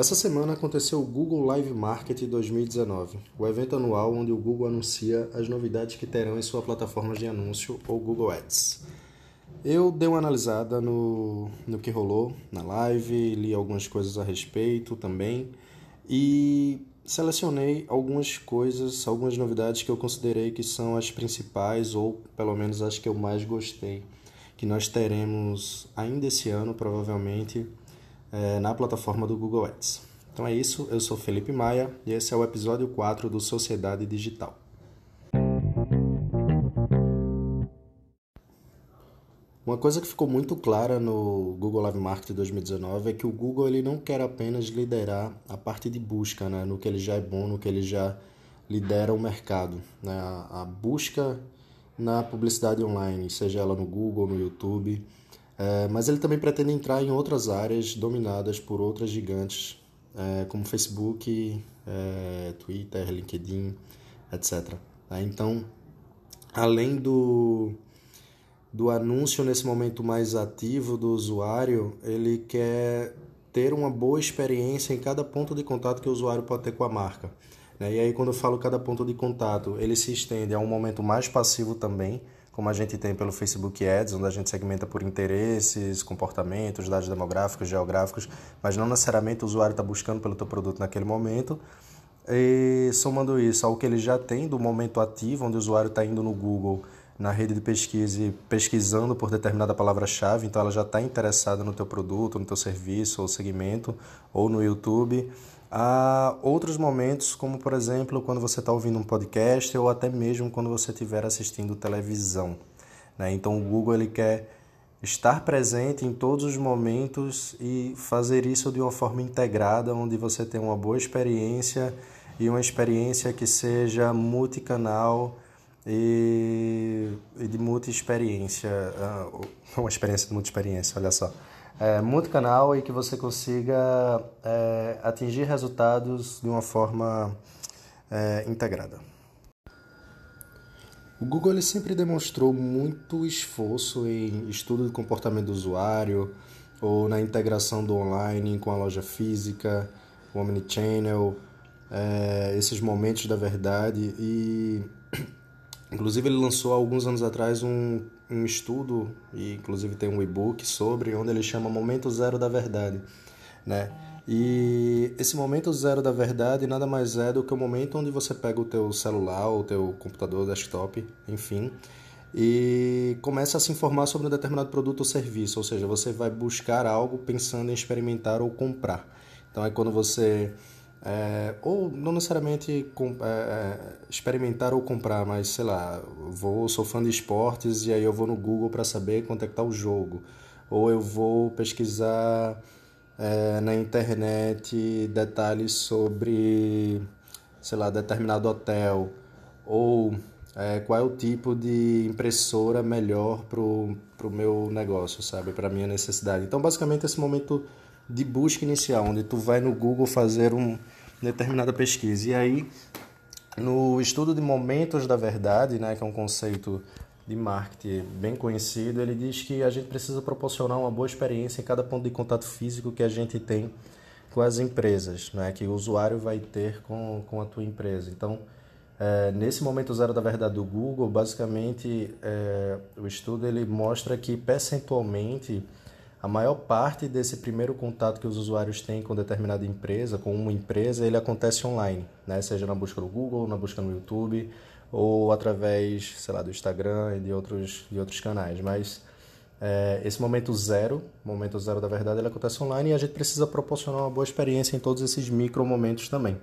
Essa semana aconteceu o Google Live Market 2019, o evento anual onde o Google anuncia as novidades que terão em sua plataforma de anúncio ou Google Ads. Eu dei uma analisada no, no que rolou na live, li algumas coisas a respeito também e selecionei algumas coisas, algumas novidades que eu considerei que são as principais ou pelo menos as que eu mais gostei, que nós teremos ainda esse ano provavelmente é, na plataforma do Google Ads. Então é isso, eu sou Felipe Maia e esse é o episódio 4 do Sociedade Digital. Uma coisa que ficou muito clara no Google Live Marketing 2019 é que o Google ele não quer apenas liderar a parte de busca, né, no que ele já é bom, no que ele já lidera o mercado. Né, a, busca na publicidade online, seja ela no Google, no YouTube, mas ele também pretende entrar em outras áreas dominadas por outras gigantes, é, como Facebook, é, Twitter, LinkedIn, etc. Tá? Então, além do, do anúncio nesse momento mais ativo do usuário, ele quer ter uma boa experiência em cada ponto de contato que o usuário pode ter com a marca. Né? E aí, quando eu falo cada ponto de contato, ele se estende a um momento mais passivo também, como a gente tem pelo Facebook Ads, onde a gente segmenta por interesses, comportamentos, dados demográficos, geográficos, mas não necessariamente o usuário está buscando pelo teu produto naquele momento. E somando isso ao que ele já tem do momento ativo, onde o usuário está indo no Google, na rede de pesquisa e pesquisando por determinada palavra-chave, então ela já está interessada no teu produto, no teu serviço ou segmento, ou no YouTube. Há outros momentos, como por exemplo quando você está ouvindo um podcast ou até mesmo quando você estiver assistindo televisão. Né? Então o Google ele quer estar presente em todos os momentos e fazer isso de uma forma integrada, onde você tem uma boa experiência e uma experiência que seja multicanal e, e de multi-experiência, ah, uma experiência de multi-experiência, olha só é, multicanal e que você consiga é, atingir resultados de uma forma é, integrada. O Google ele sempre demonstrou muito esforço em estudo do comportamento do usuário ou na integração do online com a loja física, o omnichannel, é, esses momentos da verdade e inclusive ele lançou alguns anos atrás um um estudo, e inclusive tem um e-book sobre, onde ele chama Momento Zero da Verdade, né? E esse momento zero da verdade nada mais é do que o momento onde você pega o teu celular, o teu computador, desktop, enfim, e começa a se informar sobre um determinado produto ou serviço, ou seja, você vai buscar algo pensando em experimentar ou comprar. Então é quando você é, ou não necessariamente com, é, é, experimentar ou comprar, mas sei lá, vou sou fã de esportes e aí eu vou no Google para saber quanto é que tá o jogo, ou eu vou pesquisar é, na internet detalhes sobre, sei lá, determinado hotel, ou é, qual é o tipo de impressora melhor pro pro meu negócio, sabe, para minha necessidade. Então, basicamente esse momento de busca inicial, onde tu vai no Google fazer uma determinada pesquisa. E aí, no estudo de momentos da verdade, né, que é um conceito de marketing bem conhecido, ele diz que a gente precisa proporcionar uma boa experiência em cada ponto de contato físico que a gente tem com as empresas, né, que o usuário vai ter com, com a tua empresa. Então, é, nesse momento zero da verdade do Google, basicamente é, o estudo ele mostra que percentualmente a maior parte desse primeiro contato que os usuários têm com determinada empresa, com uma empresa, ele acontece online, né? seja na busca no Google, na busca no YouTube ou através, sei lá, do Instagram e de outros, de outros canais. Mas é, esse momento zero, momento zero da verdade, ele acontece online e a gente precisa proporcionar uma boa experiência em todos esses micro momentos também.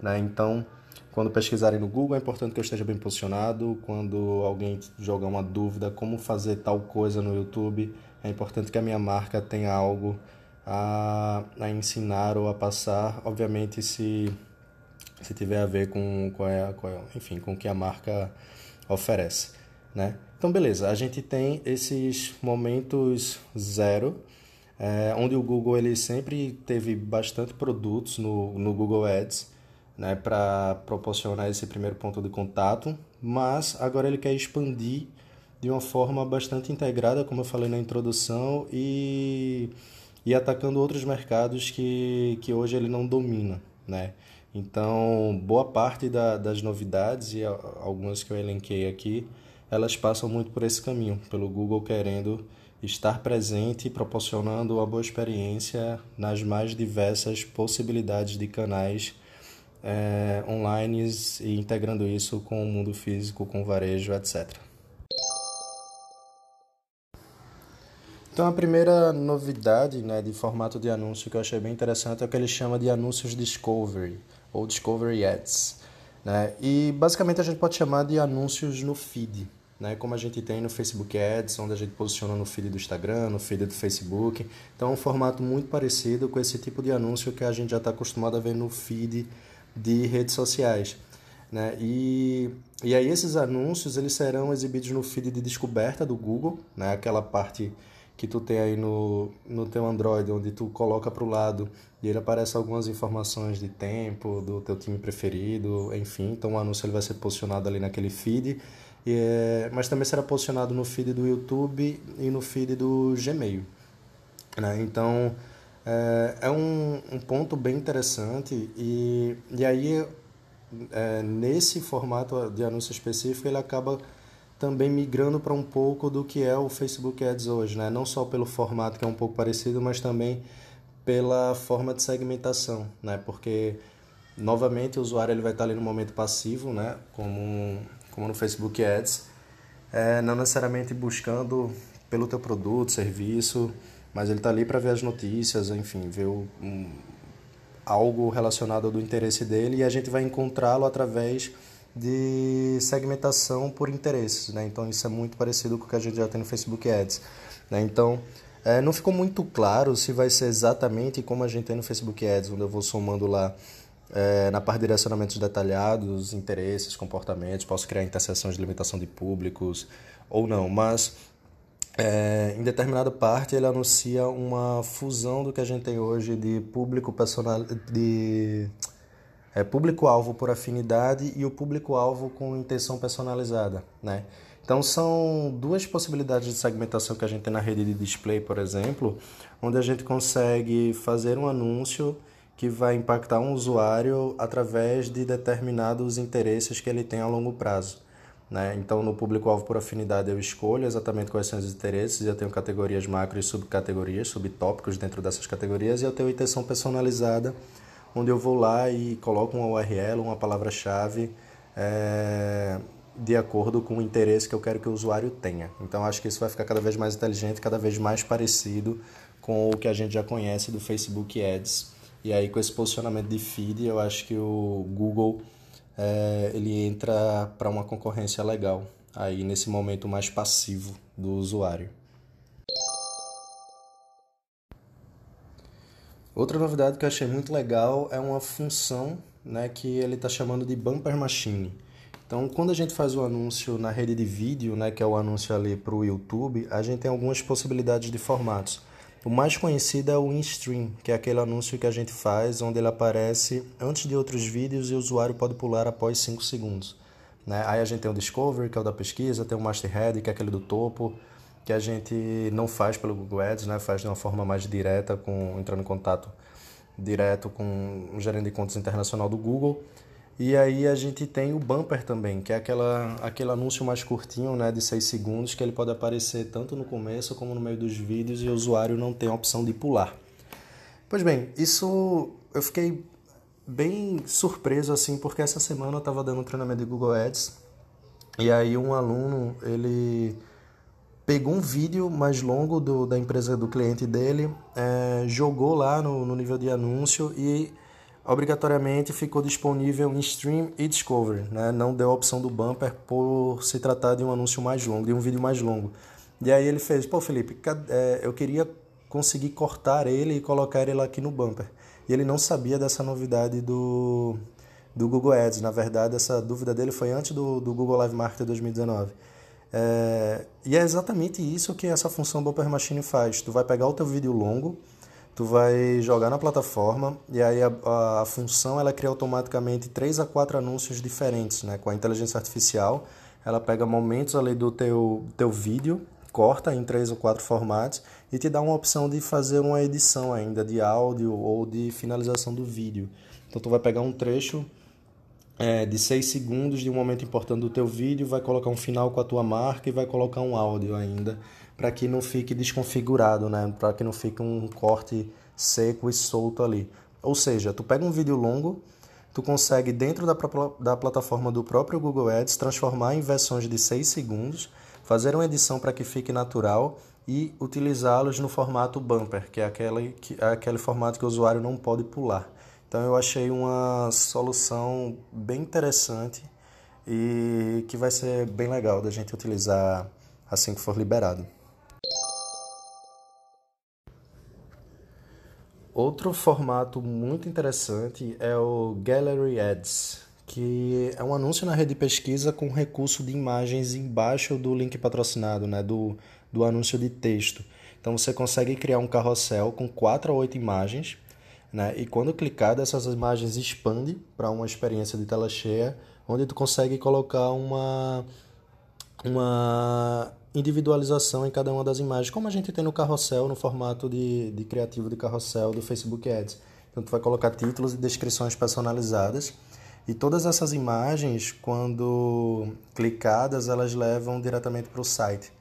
Né? Então, quando pesquisarem no Google, é importante que eu esteja bem posicionado. Quando alguém jogar uma dúvida como fazer tal coisa no YouTube, é importante que a minha marca tenha algo a, a ensinar ou a passar, obviamente se, se tiver a ver com, com, a, com a, enfim, com o que a marca oferece. Né? Então, beleza, a gente tem esses momentos zero, é, onde o Google ele sempre teve bastante produtos no, no Google Ads né, para proporcionar esse primeiro ponto de contato, mas agora ele quer expandir de uma forma bastante integrada, como eu falei na introdução, e e atacando outros mercados que, que hoje ele não domina, né? Então, boa parte da, das novidades e algumas que eu elenquei aqui, elas passam muito por esse caminho, pelo Google querendo estar presente e proporcionando uma boa experiência nas mais diversas possibilidades de canais é, online e integrando isso com o mundo físico, com o varejo, etc. Então a primeira novidade né, de formato de anúncio que eu achei bem interessante é o que ele chama de anúncios Discovery ou Discovery Ads. Né? E basicamente a gente pode chamar de anúncios no feed né? Como a gente tem no Facebook Ads, onde a gente posiciona no feed do Instagram, no feed do Facebook. Então é um formato muito parecido com esse tipo de anúncio que a gente já está acostumado a ver no feed de redes sociais. Né? E, e aí esses anúncios eles serão exibidos no feed de descoberta do Google, né? aquela parte que tu tem aí no, no teu Android, onde tu coloca para o lado e ele aparece algumas informações de tempo, do teu time preferido, enfim. Então o anúncio ele vai ser posicionado ali naquele feed é, mas também será posicionado no feed do YouTube e no feed do Gmail. Né? Então, é, é um, um, ponto bem interessante e, e aí, é, nesse formato de anúncio específico, ele acaba também migrando para um pouco do que é o Facebook Ads hoje, né? não só pelo formato que é um pouco parecido, mas também pela forma de segmentação, né? porque novamente o usuário ele vai estar ali no momento passivo, né? como como no Facebook Ads, é, não necessariamente buscando pelo teu produto, serviço, mas ele está ali para ver as notícias, enfim, ver o, um, algo relacionado do interesse dele e a gente vai encontrá-lo através de segmentação por interesses, né? Então isso é muito parecido com o que a gente já tem no Facebook Ads, né? Então é, não ficou muito claro se vai ser exatamente como a gente tem no Facebook Ads, onde eu vou somando lá é, na parte de direcionamentos detalhados, interesses, comportamentos, posso criar interseções de limitação de públicos ou não, mas é, em determinada parte ele anuncia uma fusão do que a gente tem hoje de público personal de é, público-alvo por afinidade e o público-alvo com intenção personalizada, né? Então são duas possibilidades de segmentação que a gente tem na rede de display, por exemplo, onde a gente consegue fazer um anúncio que vai impactar um usuário através de determinados interesses que ele tem a longo prazo. Né? Então, no público-alvo por afinidade, eu escolho exatamente quais são os interesses, eu tenho categorias macro e subcategorias, subtópicos dentro dessas categorias, e eu tenho intenção personalizada, onde eu vou lá e coloco uma URL, uma palavra-chave, é, de acordo com o interesse que eu quero que o usuário tenha. Então, acho que isso vai ficar cada vez mais inteligente, cada vez mais parecido com o que a gente já conhece do Facebook Ads e aí com esse posicionamento de feed, eu acho que o Google é, ele entra para uma concorrência legal aí nesse momento mais passivo do usuário. Outra novidade que eu achei muito legal é uma função né, que ele está chamando de Bumper Machine. Então, quando a gente faz o anúncio na rede de vídeo, né, que é o anúncio ali para o YouTube, a gente tem algumas possibilidades de formatos. O mais conhecido é o InStream, que é aquele anúncio que a gente faz onde ele aparece antes de outros vídeos e o usuário pode pular após 5 segundos. Né? Aí a gente tem o Discovery, que é o da pesquisa, tem o Masterhead, que é aquele do topo, que a gente não faz pelo Google Ads, né? faz de uma forma mais direta, com entrando em contato direto com o gerente de contas internacional do Google. E aí a gente tem o bumper também, que é aquela, aquele anúncio mais curtinho, né, de 6 segundos, que ele pode aparecer tanto no começo como no meio dos vídeos e o usuário não tem a opção de pular. Pois bem, isso eu fiquei bem surpreso assim, porque essa semana eu estava dando um treinamento de Google Ads e aí um aluno, ele pegou um vídeo mais longo do, da empresa do cliente dele, é, jogou lá no, no nível de anúncio e obrigatoriamente ficou disponível em Stream e Discovery, né? não deu a opção do bumper por se tratar de um anúncio mais longo, de um vídeo mais longo. E aí ele fez, pô Felipe, é, eu queria conseguir cortar ele e colocar ele aqui no bumper. E ele não sabia dessa novidade do, do Google Ads. Na verdade, essa dúvida dele foi antes do, do Google Live Marketer 2019. É, e é exatamente isso que essa função Bumper Machine faz. Tu vai pegar o teu vídeo longo, tu vai jogar na plataforma e aí a, a, função ela cria automaticamente três a quatro anúncios diferentes, né? Com a inteligência artificial, ela pega momentos ali do teu, teu vídeo corta em três ou quatro formatos e te dá uma opção de fazer uma edição ainda de áudio ou de finalização do vídeo. Então tu vai pegar um trecho é, de seis segundos de um momento importante do teu vídeo, vai colocar um final com a tua marca e vai colocar um áudio ainda para que não fique desconfigurado, né? Para que não fique um corte seco e solto ali. Ou seja, tu pega um vídeo longo, tu consegue dentro da, da plataforma do próprio Google Ads transformar em versões de 6 segundos, fazer uma edição para que fique natural e utilizá-los no formato bumper, que é aquele, que é aquele formato que o usuário não pode pular. Então eu achei uma solução bem interessante e que vai ser bem legal da gente utilizar assim que for liberado. Outro formato muito interessante é o Gallery Ads, que é um anúncio na rede de pesquisa com recurso de imagens embaixo do link patrocinado, né, do, do anúncio de texto. Então você consegue criar um carrossel com 4 a 8 imagens né? E quando clicado, essas imagens expande para uma experiência de tela cheia, onde tu consegue colocar uma, uma individualização em cada uma das imagens, como a gente tem no carrossel, no formato de, de criativo de carrossel do Facebook Ads. Então, tu vai colocar títulos e descrições personalizadas. E todas essas imagens, quando clicadas, elas levam diretamente para o site.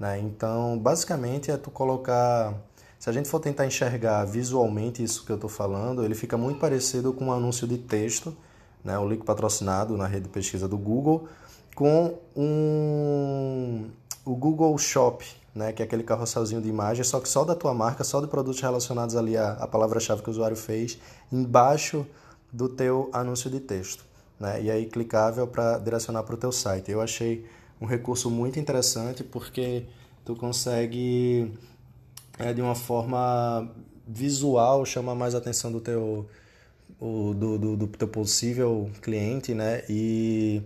Né? Então, basicamente, é tu colocar se a gente for tentar enxergar visualmente isso que eu estou falando, ele fica muito parecido com um anúncio de texto, né, o link patrocinado na rede de pesquisa do Google, com um, o Google Shop, né, que é aquele carrosselzinho de imagens, só que só da tua marca, só de produtos relacionados ali à, à palavra-chave que o usuário fez, embaixo do teu anúncio de texto. Né, e aí clicável para direcionar para o teu site. Eu achei um recurso muito interessante porque tu consegue é, de uma forma visual chama mais atenção do teu o, do, do, do teu possível cliente, né? E,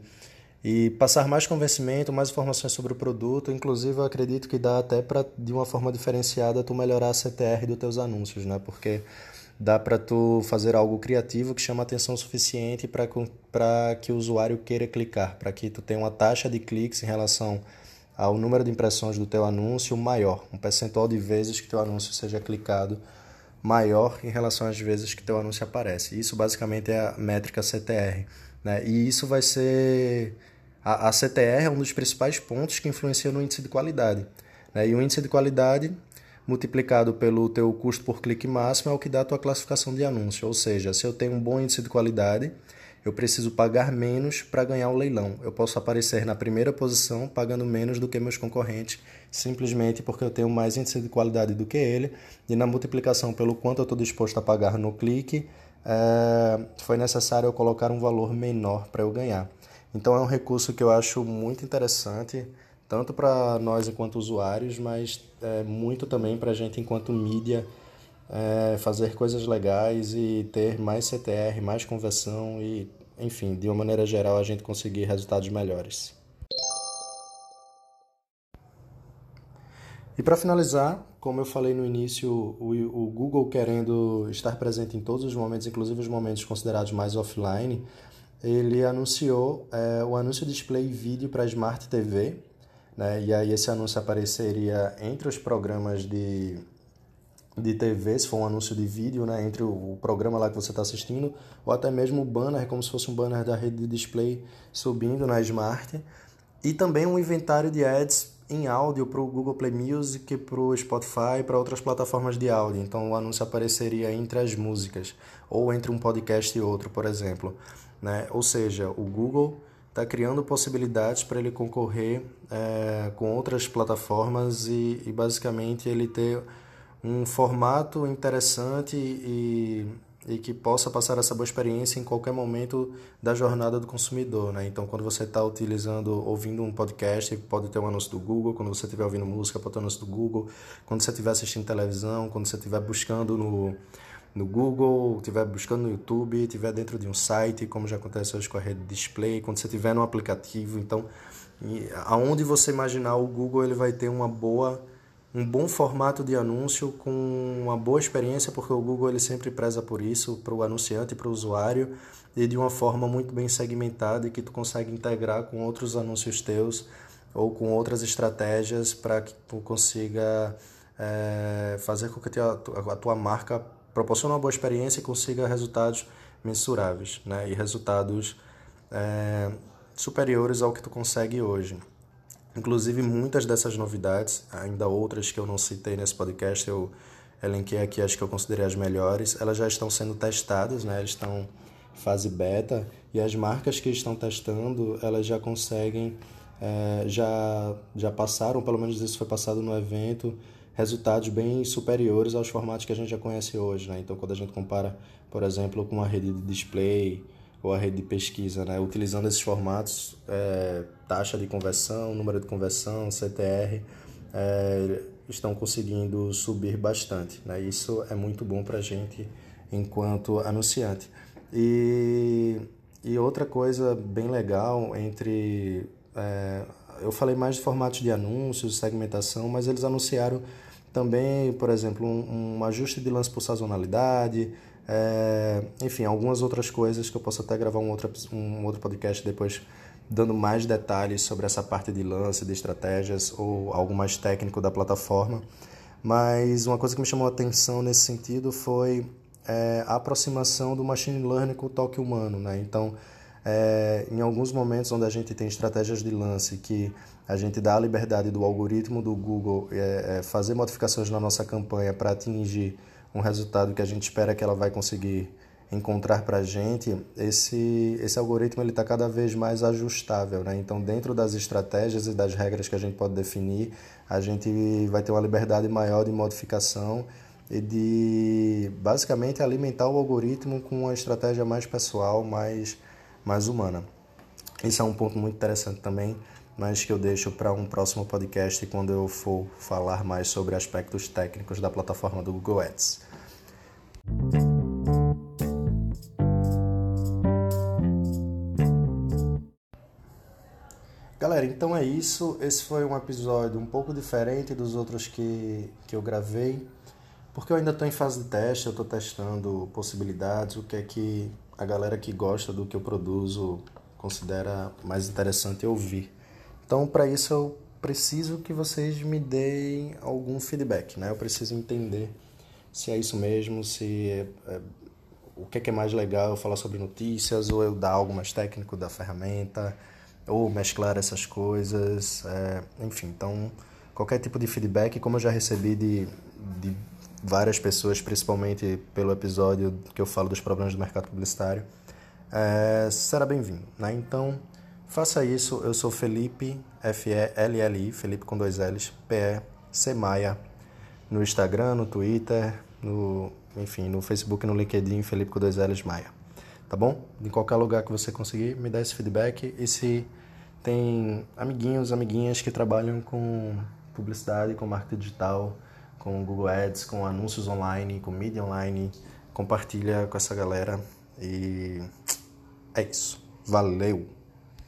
e passar mais convencimento, mais informações sobre o produto. Inclusive, eu acredito que dá até para, de uma forma diferenciada, tu melhorar a CTR dos teus anúncios, né? Porque dá para tu fazer algo criativo que chama atenção suficiente para que o usuário queira clicar, para que tu tenha uma taxa de cliques em relação ao número de impressões do teu anúncio maior, um percentual de vezes que teu anúncio seja clicado maior em relação às vezes que teu anúncio aparece. Isso basicamente é a métrica CTR, né? E isso vai ser a, a CTR é um dos principais pontos que influencia no índice de qualidade, né? E o índice de qualidade multiplicado pelo teu custo por clique máximo é o que dá a tua classificação de anúncio, ou seja, se eu tenho um bom índice de qualidade, eu preciso pagar menos para ganhar o leilão. Eu posso aparecer na primeira posição pagando menos do que meus concorrentes, simplesmente porque eu tenho mais índice de qualidade do que ele, e na multiplicação pelo quanto eu estou disposto a pagar no clique, é, foi necessário eu colocar um valor menor para eu ganhar. Então é um recurso que eu acho muito interessante, tanto para nós enquanto usuários, mas é, muito também para a gente enquanto mídia é, fazer coisas legais e ter mais CTR, mais conversão e, enfim, de uma maneira geral, a gente conseguir resultados melhores. E para finalizar, como eu falei no início, o, o, Google querendo estar presente em todos os momentos, inclusive os momentos considerados mais offline, ele anunciou é, o anúncio display vídeo para Smart TV, né? e aí esse anúncio apareceria entre os programas de de TV, se for um anúncio de vídeo, né, entre o, programa lá que você está assistindo, ou até mesmo o banner, como se fosse um banner da rede de display subindo na Smart. E também um inventário de ads em áudio para o Google Play Music, para o Spotify para outras plataformas de áudio. Então o anúncio apareceria entre as músicas, ou entre um podcast e outro, por exemplo. Né? Ou seja, o Google está criando possibilidades para ele concorrer é, com outras plataformas e, e basicamente ele ter um formato interessante e, e que possa passar essa boa experiência em qualquer momento da jornada do consumidor. Né? Então, quando você está utilizando, ouvindo um podcast, pode ter um anúncio do Google. Quando você estiver ouvindo música, pode ter um anúncio do Google. Quando você estiver assistindo televisão, quando você estiver buscando no, no Google, estiver buscando no YouTube, estiver dentro de um site, como já acontece hoje com a rede display, quando você estiver no aplicativo. Então, aonde você imaginar o Google, ele vai ter uma boa um bom formato de anúncio com uma boa experiência, porque o Google ele sempre preza por isso, para o anunciante e para o usuário, e de uma forma muito bem segmentada e que tu consegue integrar com outros anúncios teus ou com outras estratégias para que tu consiga é, fazer com que a tua, a tua marca proporcione uma boa experiência e consiga resultados mensuráveis, né? E resultados é, superiores ao que tu consegue hoje. Inclusive, muitas dessas novidades, ainda outras que eu não citei nesse podcast, eu elenquei aqui as que eu considerei as melhores, elas já estão sendo testadas, né? Elas estão fase beta e as marcas que estão testando, elas já conseguem, é, já, já passaram, pelo menos isso foi passado no evento, resultados bem superiores aos formatos que a gente já conhece hoje, né? Então, quando a gente compara, por exemplo, com uma rede de display ou a rede de pesquisa, né? Utilizando esses formatos, é, taxa de conversão, número de conversão, CTR, é, estão conseguindo subir bastante, né? Isso é muito bom para a gente enquanto anunciante. E, e outra coisa bem legal entre é, eu falei mais de formatos de anúncios, segmentação, mas eles anunciaram também, por exemplo, um, um ajuste de lance por sazonalidade, é, enfim, algumas outras coisas que eu posso até gravar um outro, um outro podcast depois dando mais detalhes sobre essa parte de lance, de estratégias ou algo mais técnico da plataforma. Mas uma coisa que me chamou a atenção nesse sentido foi é, a aproximação do machine learning com o toque humano. Né? Então, é, em alguns momentos onde a gente tem estratégias de lance que a gente dá a liberdade do algoritmo do Google é, é, fazer modificações na nossa campanha para atingir um resultado que a gente espera que ela vai conseguir encontrar para a gente, esse, esse algoritmo ele está cada vez mais ajustável. Né? Então, dentro das estratégias e das regras que a gente pode definir, a gente vai ter uma liberdade maior de modificação e de basicamente alimentar o algoritmo com uma estratégia mais pessoal, mais mais humana. Isso é um ponto muito interessante também, mas que eu deixo para um próximo podcast quando eu for falar mais sobre aspectos técnicos da plataforma do Google Ads. Galera, então é isso. Esse foi um episódio um pouco diferente dos outros que, que eu gravei, porque eu ainda estou em fase de teste, eu estou testando possibilidades, o que é que a galera que gosta do que eu produzo considera mais interessante ouvir. Então, para isso, eu preciso que vocês me deem algum feedback, né? Eu preciso entender se é isso mesmo, se é, é, o que é, que é mais legal falar sobre notícias ou eu dar algo mais técnico da ferramenta ou mesclar essas coisas, é, enfim. Então, qualquer tipo de feedback, como eu já recebi de, de várias pessoas, principalmente pelo episódio que eu falo dos problemas do mercado publicitário, é, será bem-vindo. Né? Então, faça isso. Eu sou Felipe, F-E-L-L-I, Felipe com dois L's, P-E-C Maia, no Instagram, no Twitter, no, enfim, no Facebook, no LinkedIn, Felipe com dois L's Maia. Tá bom? Em qualquer lugar que você conseguir, me dá esse feedback. E se tem amiguinhos, amiguinhas que trabalham com publicidade, com marketing digital, com Google Ads, com anúncios online, com mídia online. Compartilha com essa galera e é isso. Valeu!